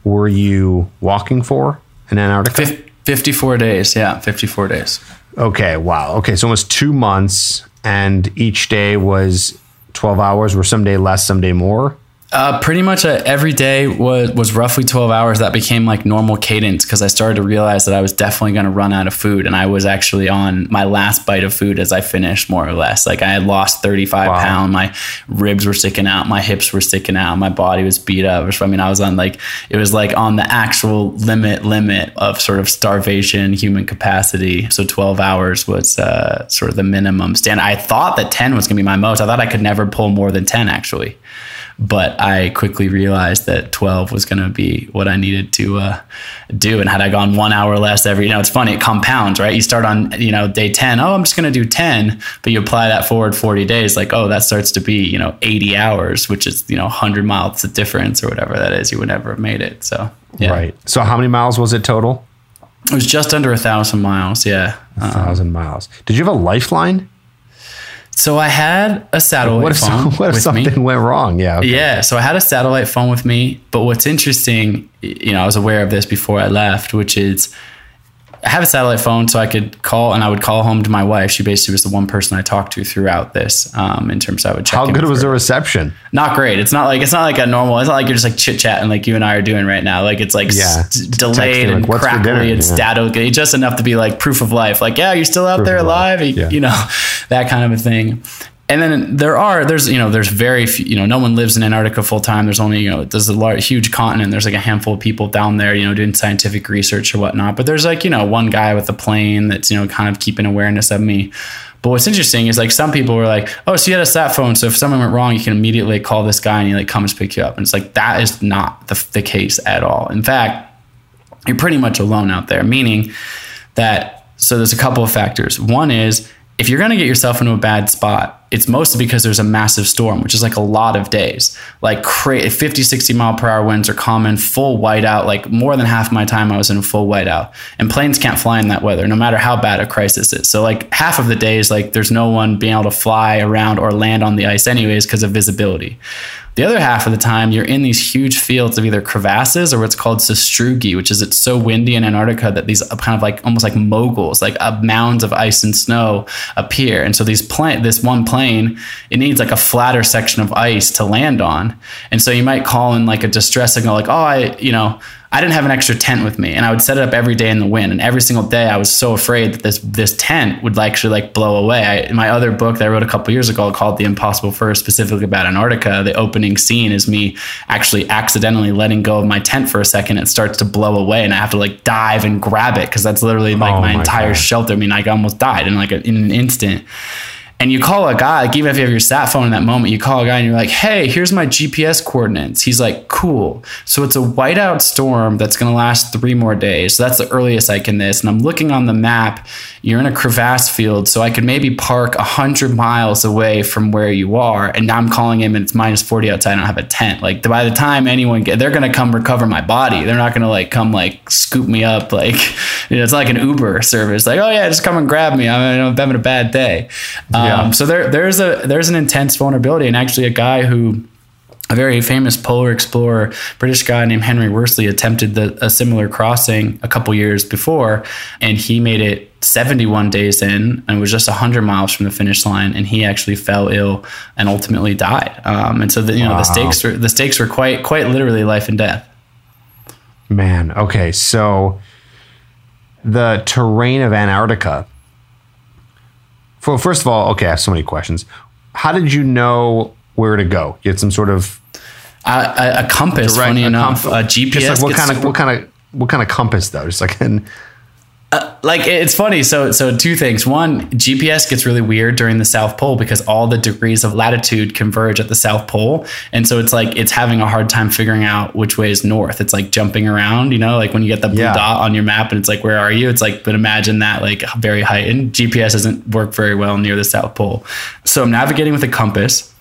were you walking for in Antarctica? 54 days. Yeah, 54 days. Okay, wow. Okay, so almost two months, and each day was 12 hours, were some day less, some day more? Uh, pretty much uh, every day was was roughly 12 hours. That became like normal cadence because I started to realize that I was definitely going to run out of food, and I was actually on my last bite of food as I finished, more or less. Like I had lost 35 wow. pounds, my ribs were sticking out, my hips were sticking out, my body was beat up. I mean, I was on like it was like on the actual limit limit of sort of starvation, human capacity. So 12 hours was uh, sort of the minimum stand. I thought that 10 was going to be my most. I thought I could never pull more than 10 actually but I quickly realized that 12 was going to be what I needed to uh, do. And had I gone one hour less every, you know, it's funny, it compounds, right? You start on, you know, day 10, oh, I'm just going to do 10, but you apply that forward 40 days, like, oh, that starts to be, you know, 80 hours, which is, you know, 100 miles of difference or whatever that is. You would never have made it. So, yeah. Right. So, how many miles was it total? It was just under a thousand miles. Yeah. A thousand um, miles. Did you have a lifeline? So I had a satellite what if, phone. What if something me. went wrong? Yeah. Okay. Yeah. So I had a satellite phone with me. But what's interesting, you know, I was aware of this before I left, which is I have a satellite phone, so I could call, and I would call home to my wife. She basically was the one person I talked to throughout this. Um, in terms, of I would check. How good was her. the reception? Not great. It's not like it's not like a normal. It's not like you're just like chit chatting like you and I are doing right now. Like it's like yeah, s- delayed and like, crackly and yeah. static. Just enough to be like proof of life. Like yeah, you're still out proof there alive. Yeah. You know, that kind of a thing and then there are there's you know there's very few, you know no one lives in Antarctica full time. There's only you know there's a large huge continent. There's like a handful of people down there you know doing scientific research or whatnot. But there's like you know one guy with a plane that's you know kind of keeping awareness of me. But what's interesting is like some people were like, oh, so you had a sat phone. So if something went wrong, you can immediately call this guy and he like comes pick you up. And it's like that is not the, the case at all. In fact, you're pretty much alone out there. Meaning that so there's a couple of factors. One is if you're going to get yourself into a bad spot, it's mostly because there's a massive storm, which is like a lot of days. Like cra- 50, 60 mile per hour winds are common, full whiteout. Like more than half my time I was in a full whiteout. And planes can't fly in that weather, no matter how bad a crisis is. So like half of the days, like there's no one being able to fly around or land on the ice anyways because of visibility. The other half of the time, you're in these huge fields of either crevasses or what's called sastrugi, which is it's so windy in Antarctica that these kind of like almost like moguls, like mounds of ice and snow appear. And so these plant, this one plane, it needs like a flatter section of ice to land on. And so you might call in like a distress signal, like, oh, I, you know, I didn't have an extra tent with me, and I would set it up every day in the wind. And every single day, I was so afraid that this this tent would actually like blow away. I, in my other book that I wrote a couple years ago called "The Impossible First," specifically about Antarctica, the opening scene is me actually accidentally letting go of my tent for a second. It starts to blow away, and I have to like dive and grab it because that's literally like oh my, my, entire God. shelter. I mean, I almost died in like a, in an instant and you call a guy, like even if you have your sat phone in that moment, you call a guy and you're like, hey, here's my GPS coordinates. He's like, cool. So it's a whiteout storm that's going to last three more days. So that's the earliest I can this. And I'm looking on the map. You're in a crevasse field. So I could maybe park 100 miles away from where you are. And now I'm calling him and it's minus 40 outside. I don't have a tent. Like by the time anyone get, they're going to come recover my body. They're not going to like come like scoop me up. Like, you know, it's like an Uber service. Like, oh yeah, just come and grab me. I'm, I'm having a bad day. Um, yeah. so there, there's a there's an intense vulnerability, and actually, a guy who a very famous polar explorer, British guy named Henry Worsley, attempted the, a similar crossing a couple years before, and he made it 71 days in and was just 100 miles from the finish line and he actually fell ill and ultimately died um, and so the, you know wow. the stakes were the stakes were quite quite literally life and death man okay so the terrain of antarctica well first of all okay i have so many questions. How did you know where to go? You had some sort of uh, a, a, compass direct, funny a enough. comp- gps just like what kind of what kind of what kind of compass though? Just like an uh, like it's funny. So so two things. One, GPS gets really weird during the South Pole because all the degrees of latitude converge at the South Pole, and so it's like it's having a hard time figuring out which way is north. It's like jumping around, you know, like when you get the blue yeah. dot on your map and it's like where are you? It's like but imagine that like very heightened. GPS doesn't work very well near the South Pole. So I'm navigating with a compass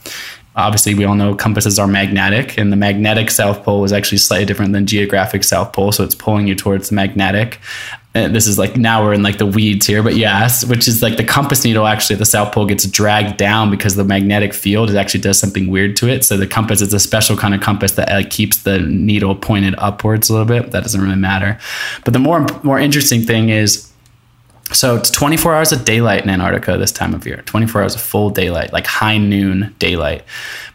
obviously we all know compasses are magnetic and the magnetic south pole is actually slightly different than geographic south pole so it's pulling you towards the magnetic and this is like now we're in like the weeds here, but yes, which is like the compass needle actually at the South Pole gets dragged down because the magnetic field it actually does something weird to it. So the compass is a special kind of compass that like, keeps the needle pointed upwards a little bit. That doesn't really matter. But the more more interesting thing is so it's 24 hours of daylight in Antarctica this time of year, 24 hours of full daylight, like high noon daylight.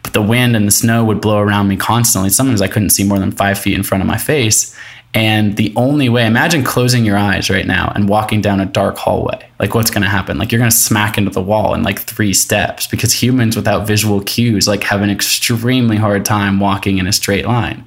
But the wind and the snow would blow around me constantly. Sometimes I couldn't see more than five feet in front of my face. And the only way, imagine closing your eyes right now and walking down a dark hallway. Like, what's going to happen? Like, you're going to smack into the wall in like three steps because humans without visual cues like have an extremely hard time walking in a straight line.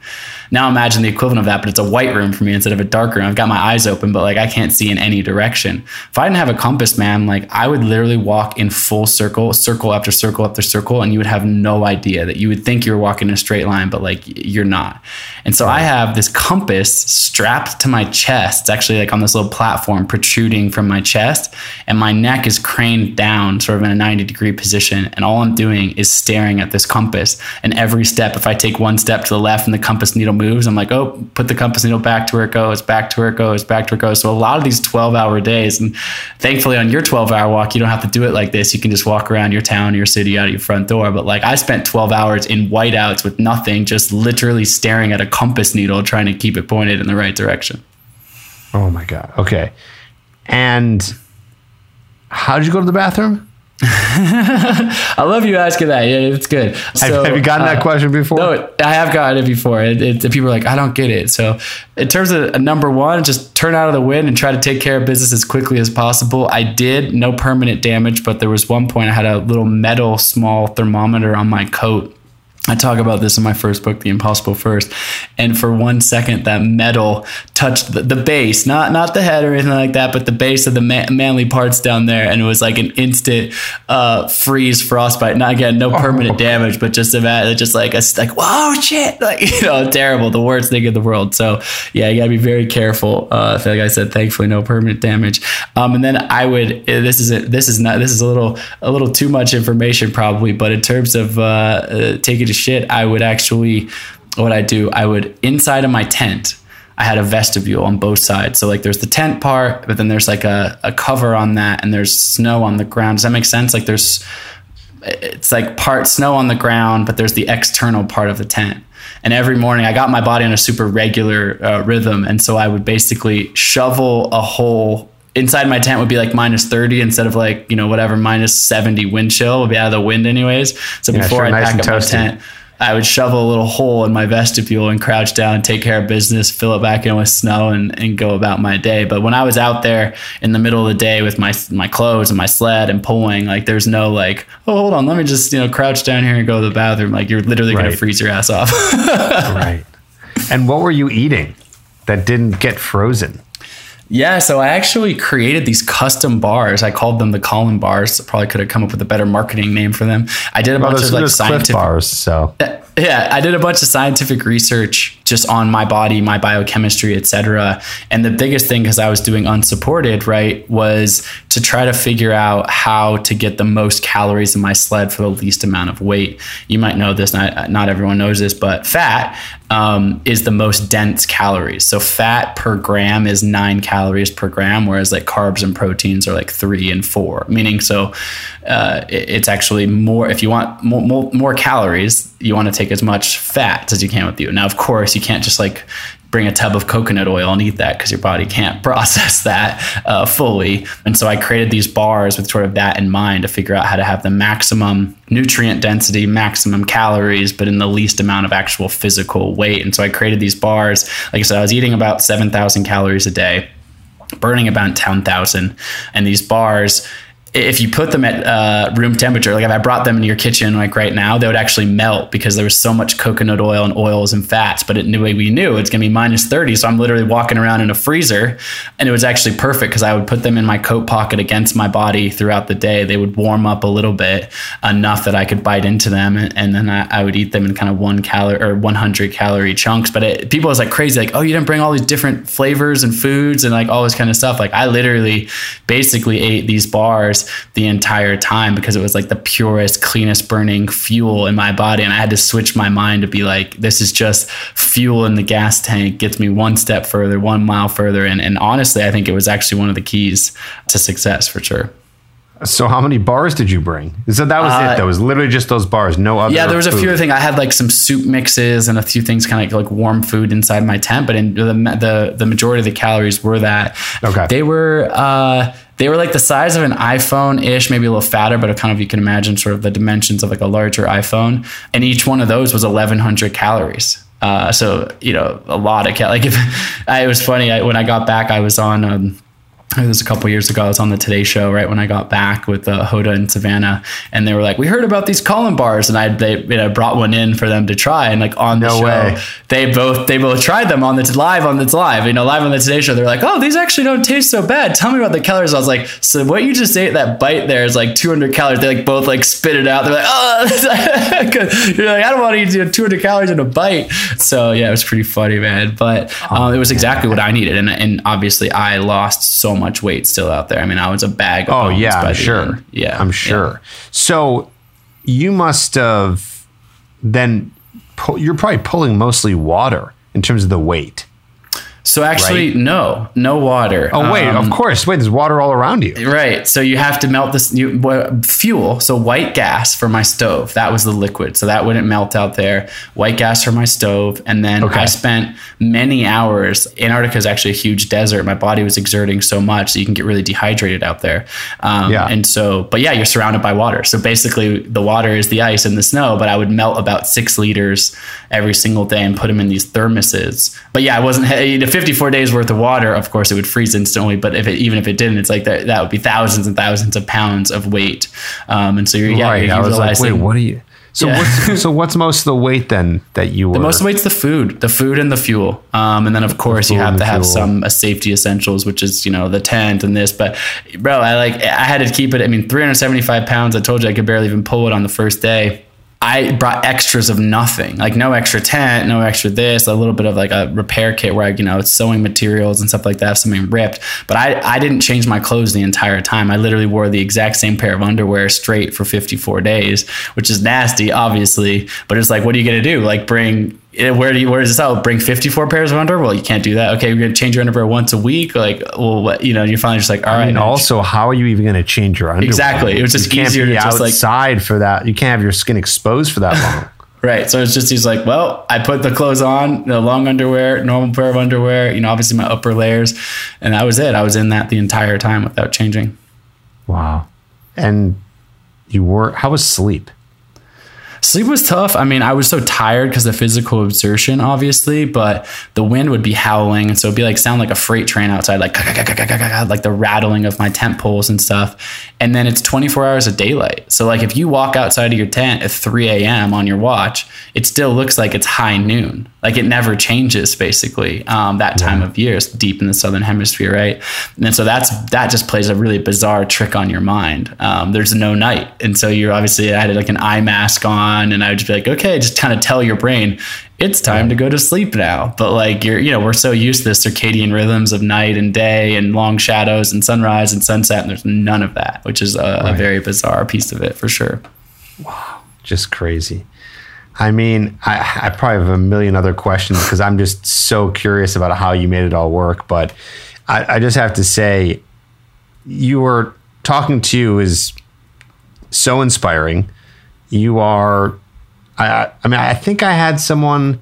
Now imagine the equivalent of that, but it's a white room for me instead of a dark room. I've got my eyes open, but like I can't see in any direction. If I didn't have a compass, man, like I would literally walk in full circle, circle after circle after circle, and you would have no idea that you would think you were walking in a straight line, but like you're not. And so I have this compass strapped to my chest. It's actually like on this little platform protruding from my chest, and my neck is craned down, sort of in a 90 degree position. And all I'm doing is staring at this compass. And every step, if I take one step to the left and the compass needle moves, I'm like, oh, put the compass needle back to where it goes, back to where it goes, back to where it goes. So a lot of these 12 hour days, and thankfully on your 12 hour walk, you don't have to do it like this. You can just walk around your town, your city, out of your front door. But like I spent 12 hours in whiteouts with nothing, just literally staring at a compass needle, trying to keep it pointed in the right direction. Oh my God. Okay. And how did you go to the bathroom? I love you asking that. Yeah, it's good. So, have, have, you gotten uh, that question before? No, I have gotten it before. It, it, people are like, I don't get it. So, in terms of number one, just turn out of the wind and try to take care of business as quickly as possible. I did, no permanent damage, but there was one point I had a little metal small thermometer on my coat I talk about this in my first book, The Impossible First. And for one second, that metal touched the, the base, not not the head or anything like that, but the base of the ma- manly parts down there. And it was like an instant uh, freeze frostbite. Not again, no permanent oh. damage, but just a just like a like, whoa, shit, like you know, terrible, the worst thing in the world. So yeah, you gotta be very careful. Uh, like I said, thankfully, no permanent damage. Um, and then I would. This is a, this is not this is a little a little too much information probably, but in terms of uh, uh shit, I would actually, what I do, I would inside of my tent, I had a vestibule on both sides. So like there's the tent part, but then there's like a, a cover on that and there's snow on the ground. Does that make sense? Like there's, it's like part snow on the ground, but there's the external part of the tent. And every morning I got my body on a super regular uh, rhythm. And so I would basically shovel a hole inside my tent would be like minus 30 instead of like, you know, whatever, minus 70 wind chill would be out of the wind anyways. So yeah, before sure, I nice pack up toasty. my tent, I would shovel a little hole in my vestibule and crouch down, take care of business, fill it back in with snow and, and go about my day. But when I was out there in the middle of the day with my, my clothes and my sled and pulling, like there's no like, oh, hold on, let me just, you know, crouch down here and go to the bathroom. Like you're literally right. going to freeze your ass off. right. And what were you eating that didn't get frozen? Yeah, so I actually created these custom bars. I called them the Colin bars. Probably could have come up with a better marketing name for them. I did a well, bunch of like scientific bars. So yeah, I did a bunch of scientific research just on my body, my biochemistry, etc. And the biggest thing, because I was doing unsupported, right, was to try to figure out how to get the most calories in my sled for the least amount of weight. You might know this, not, not everyone knows this, but fat um, is the most dense calories. So fat per gram is nine calories per gram, whereas like carbs and proteins are like three and four. Meaning, so uh, it's actually more. If you want more, more, more calories, you want to take as much fat as you can with you. Now, of course, you can't just like bring a tub of coconut oil and eat that because your body can't process that uh, fully. And so I created these bars with sort of that in mind to figure out how to have the maximum nutrient density, maximum calories, but in the least amount of actual physical weight. And so I created these bars. Like I said, I was eating about 7,000 calories a day, burning about 10,000. And these bars, if you put them at uh, room temperature, like if I brought them in your kitchen like right now, they would actually melt because there was so much coconut oil and oils and fats. But it, we knew it's going to be minus 30. So I'm literally walking around in a freezer and it was actually perfect because I would put them in my coat pocket against my body throughout the day. They would warm up a little bit enough that I could bite into them. And, and then I, I, would eat them in kind of one calorie or 100 calorie chunks. But it, people was like crazy, like, oh, you didn't bring all these different flavors and foods and like all this kind of stuff. Like I literally basically ate these bars the entire time because it was like the purest, cleanest burning fuel in my body. And I had to switch my mind to be like, this is just fuel in the gas tank, gets me one step further, one mile further. And, and honestly, I think it was actually one of the keys to success for sure. So how many bars did you bring? So that was uh, it. That was literally just those bars. No other. Yeah, there was food. a few other things. I had like some soup mixes and a few things, kind of like, like warm food inside my tent. But in the the the majority of the calories were that. Okay. They were. uh they were like the size of an iPhone ish, maybe a little fatter, but kind of you can imagine sort of the dimensions of like a larger iPhone. And each one of those was 1,100 calories. Uh, so you know a lot of cal- like if I, it was funny I, when I got back I was on um, it was a couple years ago. I was on the Today Show right when I got back with uh, Hoda and Savannah, and they were like, "We heard about these Colin bars," and I they you know, brought one in for them to try. And like on the no show, way. they both they both tried them on the t- live on the live, you know, live on the Today Show. They're like, "Oh, these actually don't taste so bad." Tell me about the calories. I was like, "So what you just ate that bite there is like 200 calories." They like both like spit it out. They're like, "Oh," you're like, "I don't want to eat 200 calories in a bite." So yeah, it was pretty funny, man. But um, it was exactly what I needed, and and obviously I lost so much weight still out there. I mean, I was a bag. oh yeah, I'm sure. End. Yeah, I'm sure. Yeah. So you must have then. You're probably pulling mostly water in terms of the weight. So actually, right? no, no water. Oh wait, um, of course. Wait, there's water all around you. Right. So you have to melt this you, fuel. So white gas for my stove. That was the liquid. So that wouldn't melt out there. White gas for my stove, and then okay. I spent many hours. Antarctica is actually a huge desert. My body was exerting so much, so you can get really dehydrated out there. Um, yeah. And so, but yeah, you're surrounded by water. So basically, the water is the ice and the snow. But I would melt about six liters every single day and put them in these thermoses. But yeah, I wasn't. 54 days worth of water, of course, it would freeze instantly. But if it, even if it didn't, it's like that, that would be thousands and thousands of pounds of weight. Um, and so you're, yeah, right. you're I was like, wait, what are you? So yeah. what's so what's most of the weight then that you were? The most weight's the food, the food and the fuel, um, and then of course you have to have fuel. some uh, safety essentials, which is you know the tent and this. But bro, I like I had to keep it. I mean, 375 pounds. I told you I could barely even pull it on the first day. I brought extras of nothing, like no extra tent, no extra this, a little bit of like a repair kit where I, you know, it's sewing materials and stuff like that, if something ripped. But I, I didn't change my clothes the entire time. I literally wore the exact same pair of underwear straight for 54 days, which is nasty, obviously. But it's like, what are you going to do? Like bring where do you, where does this out? Bring 54 pairs of underwear? Well, you can't do that. Okay, we're going to change your underwear once a week. Like, well, what, you know, you're finally just like, all right. And also, how are you even going to change your underwear? Exactly. It was just you easier to just outside like, for that. You can't have your skin exposed for that long. right. So it's just, he's like, well, I put the clothes on, the long underwear, normal pair of underwear, you know, obviously my upper layers. And that was it. I was in that the entire time without changing. Wow. And you were, how was sleep? Sleep was tough. I mean, I was so tired because the physical exertion, obviously, but the wind would be howling. And so it'd be like sound like a freight train outside, like, like the rattling of my tent poles and stuff. And then it's 24 hours of daylight. So, like, if you walk outside of your tent at 3 a.m. on your watch, it still looks like it's high noon. Like, it never changes basically um, that time yeah. of year. It's deep in the southern hemisphere, right? And so that's that just plays a really bizarre trick on your mind. Um, there's no night. And so you're obviously, I had like an eye mask on done. And I would just be like, okay, just kind of tell your brain it's time to go to sleep now. But like you're, you know, we're so used to the circadian rhythms of night and day and long shadows and sunrise and sunset. And there's none of that, which is a, right. a very bizarre piece of it for sure. Wow. Just crazy. I mean, I, I probably have a million other questions because I'm just so curious about how you made it all work. But I, I just have to say, you were talking to you is so inspiring. You are, I, I mean, I think I had someone.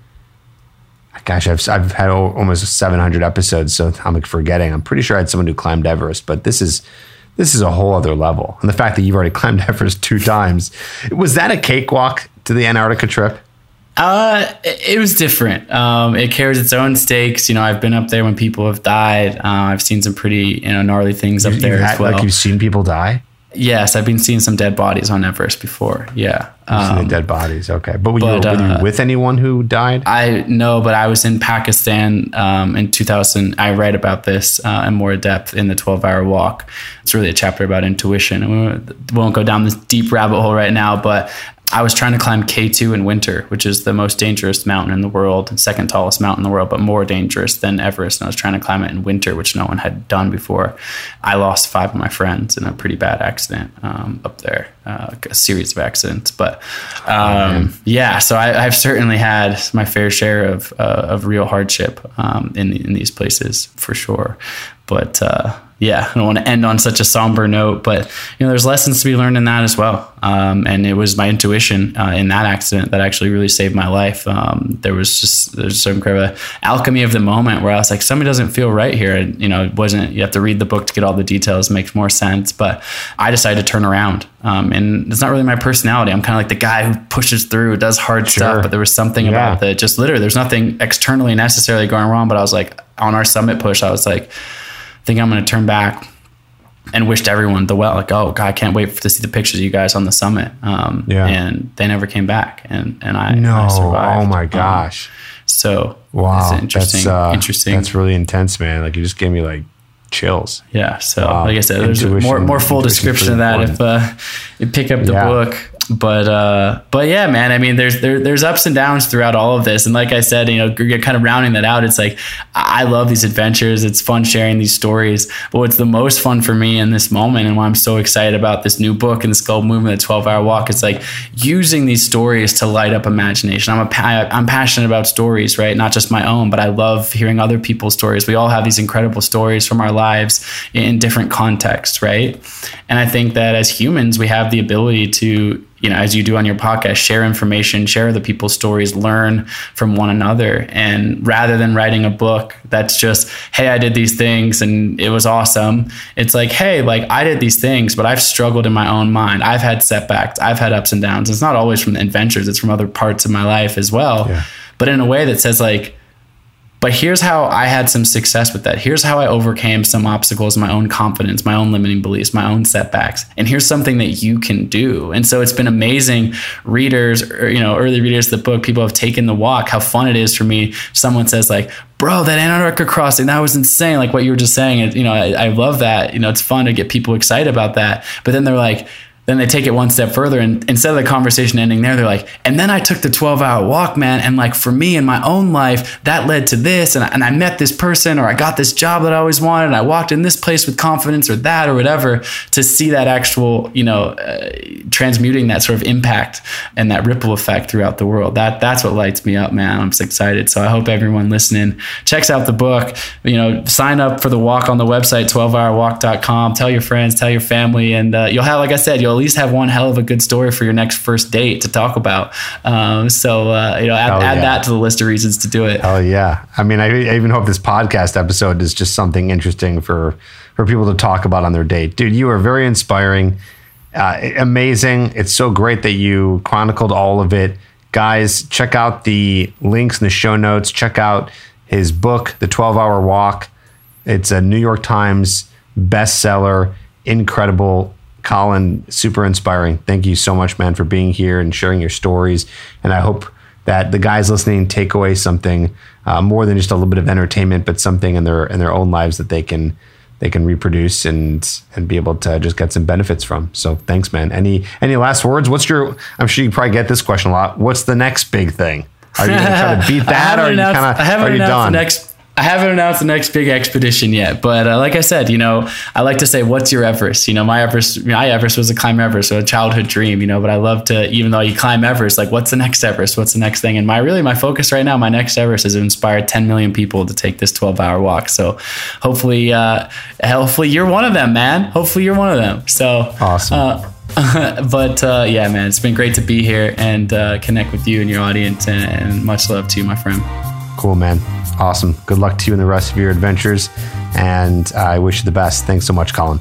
Gosh, I've I've had almost 700 episodes, so I'm like forgetting. I'm pretty sure I had someone who climbed Everest, but this is this is a whole other level. And the fact that you've already climbed Everest two times was that a cakewalk to the Antarctica trip? Uh, it was different. Um, it carries its own stakes. You know, I've been up there when people have died. Uh, I've seen some pretty, you know, gnarly things up you, there as well. Like you've seen people die? Yes, I've been seeing some dead bodies on Everest before. Yeah, um, dead bodies. Okay, but were, but, you, were uh, you with anyone who died? I no, but I was in Pakistan um, in 2000. I write about this uh, in more depth in the 12 Hour Walk. It's really a chapter about intuition. We won't go down this deep rabbit hole right now, but I was trying to climb K2 in winter, which is the most dangerous mountain in the world, second tallest mountain in the world, but more dangerous than Everest. And I was trying to climb it in winter, which no one had done before. I lost five of my friends in a pretty bad accident um, up there, uh, a series of accidents. But um, oh, yeah, so I, have certainly had my fair share of, uh, of real hardship um, in, in these places for sure. But uh, yeah, I don't want to end on such a somber note, but you know, there's lessons to be learned in that as well. Um, and it was my intuition uh, in that accident that actually really saved my life. Um, there was just there's some kind of alchemy of the moment where I was like, something doesn't feel right here. And, you know, it wasn't. You have to read the book to get all the details. Makes more sense. But I decided to turn around, um, and it's not really my personality. I'm kind of like the guy who pushes through, does hard sure. stuff. But there was something yeah. about that. Just literally, there's nothing externally necessarily going wrong. But I was like, on our summit push, I was like think I'm going to turn back and wished everyone the well. Like, oh God, I can't wait to see the pictures of you guys on the summit. Um, yeah. And they never came back, and and I no, I survived. oh my um, gosh. Um, so wow, interesting. That's, uh, interesting. That's really intense, man. Like you just gave me like chills. Yeah. So wow. like I said, there's intuition, more more full description of that if uh, you pick up the yeah. book but uh, but yeah, man. I mean, there's there, there's ups and downs throughout all of this, and like I said, you know, kind of rounding that out. It's like I love these adventures. It's fun sharing these stories. But what's the most fun for me in this moment, and why I'm so excited about this new book and this Gold Movement, the 12 Hour Walk, it's like using these stories to light up imagination. I'm a I'm passionate about stories, right? Not just my own, but I love hearing other people's stories. We all have these incredible stories from our lives in different contexts, right? And I think that as humans, we have the ability to you know, as you do on your podcast, share information, share the people's stories, learn from one another. And rather than writing a book that's just, hey, I did these things and it was awesome, it's like, hey, like I did these things, but I've struggled in my own mind. I've had setbacks, I've had ups and downs. It's not always from the adventures, it's from other parts of my life as well. Yeah. But in a way that says, like, but here's how I had some success with that. Here's how I overcame some obstacles, my own confidence, my own limiting beliefs, my own setbacks. And here's something that you can do. And so it's been amazing. Readers, or, you know, early readers of the book, people have taken the walk. How fun it is for me. Someone says like, bro, that Antarctica crossing, that was insane. Like what you were just saying. You know, I, I love that. You know, it's fun to get people excited about that. But then they're like, then they take it one step further and instead of the conversation ending there they're like and then i took the 12 hour walk man and like for me in my own life that led to this and I, and I met this person or i got this job that i always wanted and i walked in this place with confidence or that or whatever to see that actual you know uh, transmuting that sort of impact and that ripple effect throughout the world. That that's what lights me up man. I'm so excited. So i hope everyone listening checks out the book. You know sign up for the walk on the website 12hourwalk.com tell your friends tell your family and uh, you'll have like i said you'll least have one hell of a good story for your next first date to talk about. Um, so uh, you know, add, add that to the list of reasons to do it. Oh yeah, I mean, I, I, even hope this podcast episode is just something interesting for for people to talk about on their date. Dude, you are very inspiring, uh, amazing. It's so great that you chronicled all of it, guys. Check out the links in the show notes. Check out his book, The Twelve Hour Walk. It's a New York Times bestseller. Incredible Colin, super inspiring. Thank you so much, man, for being here and sharing your stories. And I hope that the guys listening take away something uh, more than just a little bit of entertainment, but something in their in their own lives that they can they can reproduce and and be able to just get some benefits from. So thanks, man. Any any last words? What's your? I'm sure you probably get this question a lot. What's the next big thing? Are you going to try to beat that, or are you kind of are you done? next I haven't announced the next big expedition yet, but uh, like I said, you know, I like to say, "What's your Everest?" You know, my Everest, my Everest was a climb Everest, so a childhood dream. You know, but I love to, even though you climb Everest, like, what's the next Everest? What's the next thing? And my really my focus right now, my next Everest, is to inspire 10 million people to take this 12 hour walk. So hopefully, uh, hopefully you're one of them, man. Hopefully you're one of them. So awesome. Uh, but uh, yeah, man, it's been great to be here and uh, connect with you and your audience, and, and much love to you, my friend. Cool, man. Awesome. Good luck to you in the rest of your adventures. And I wish you the best. Thanks so much, Colin.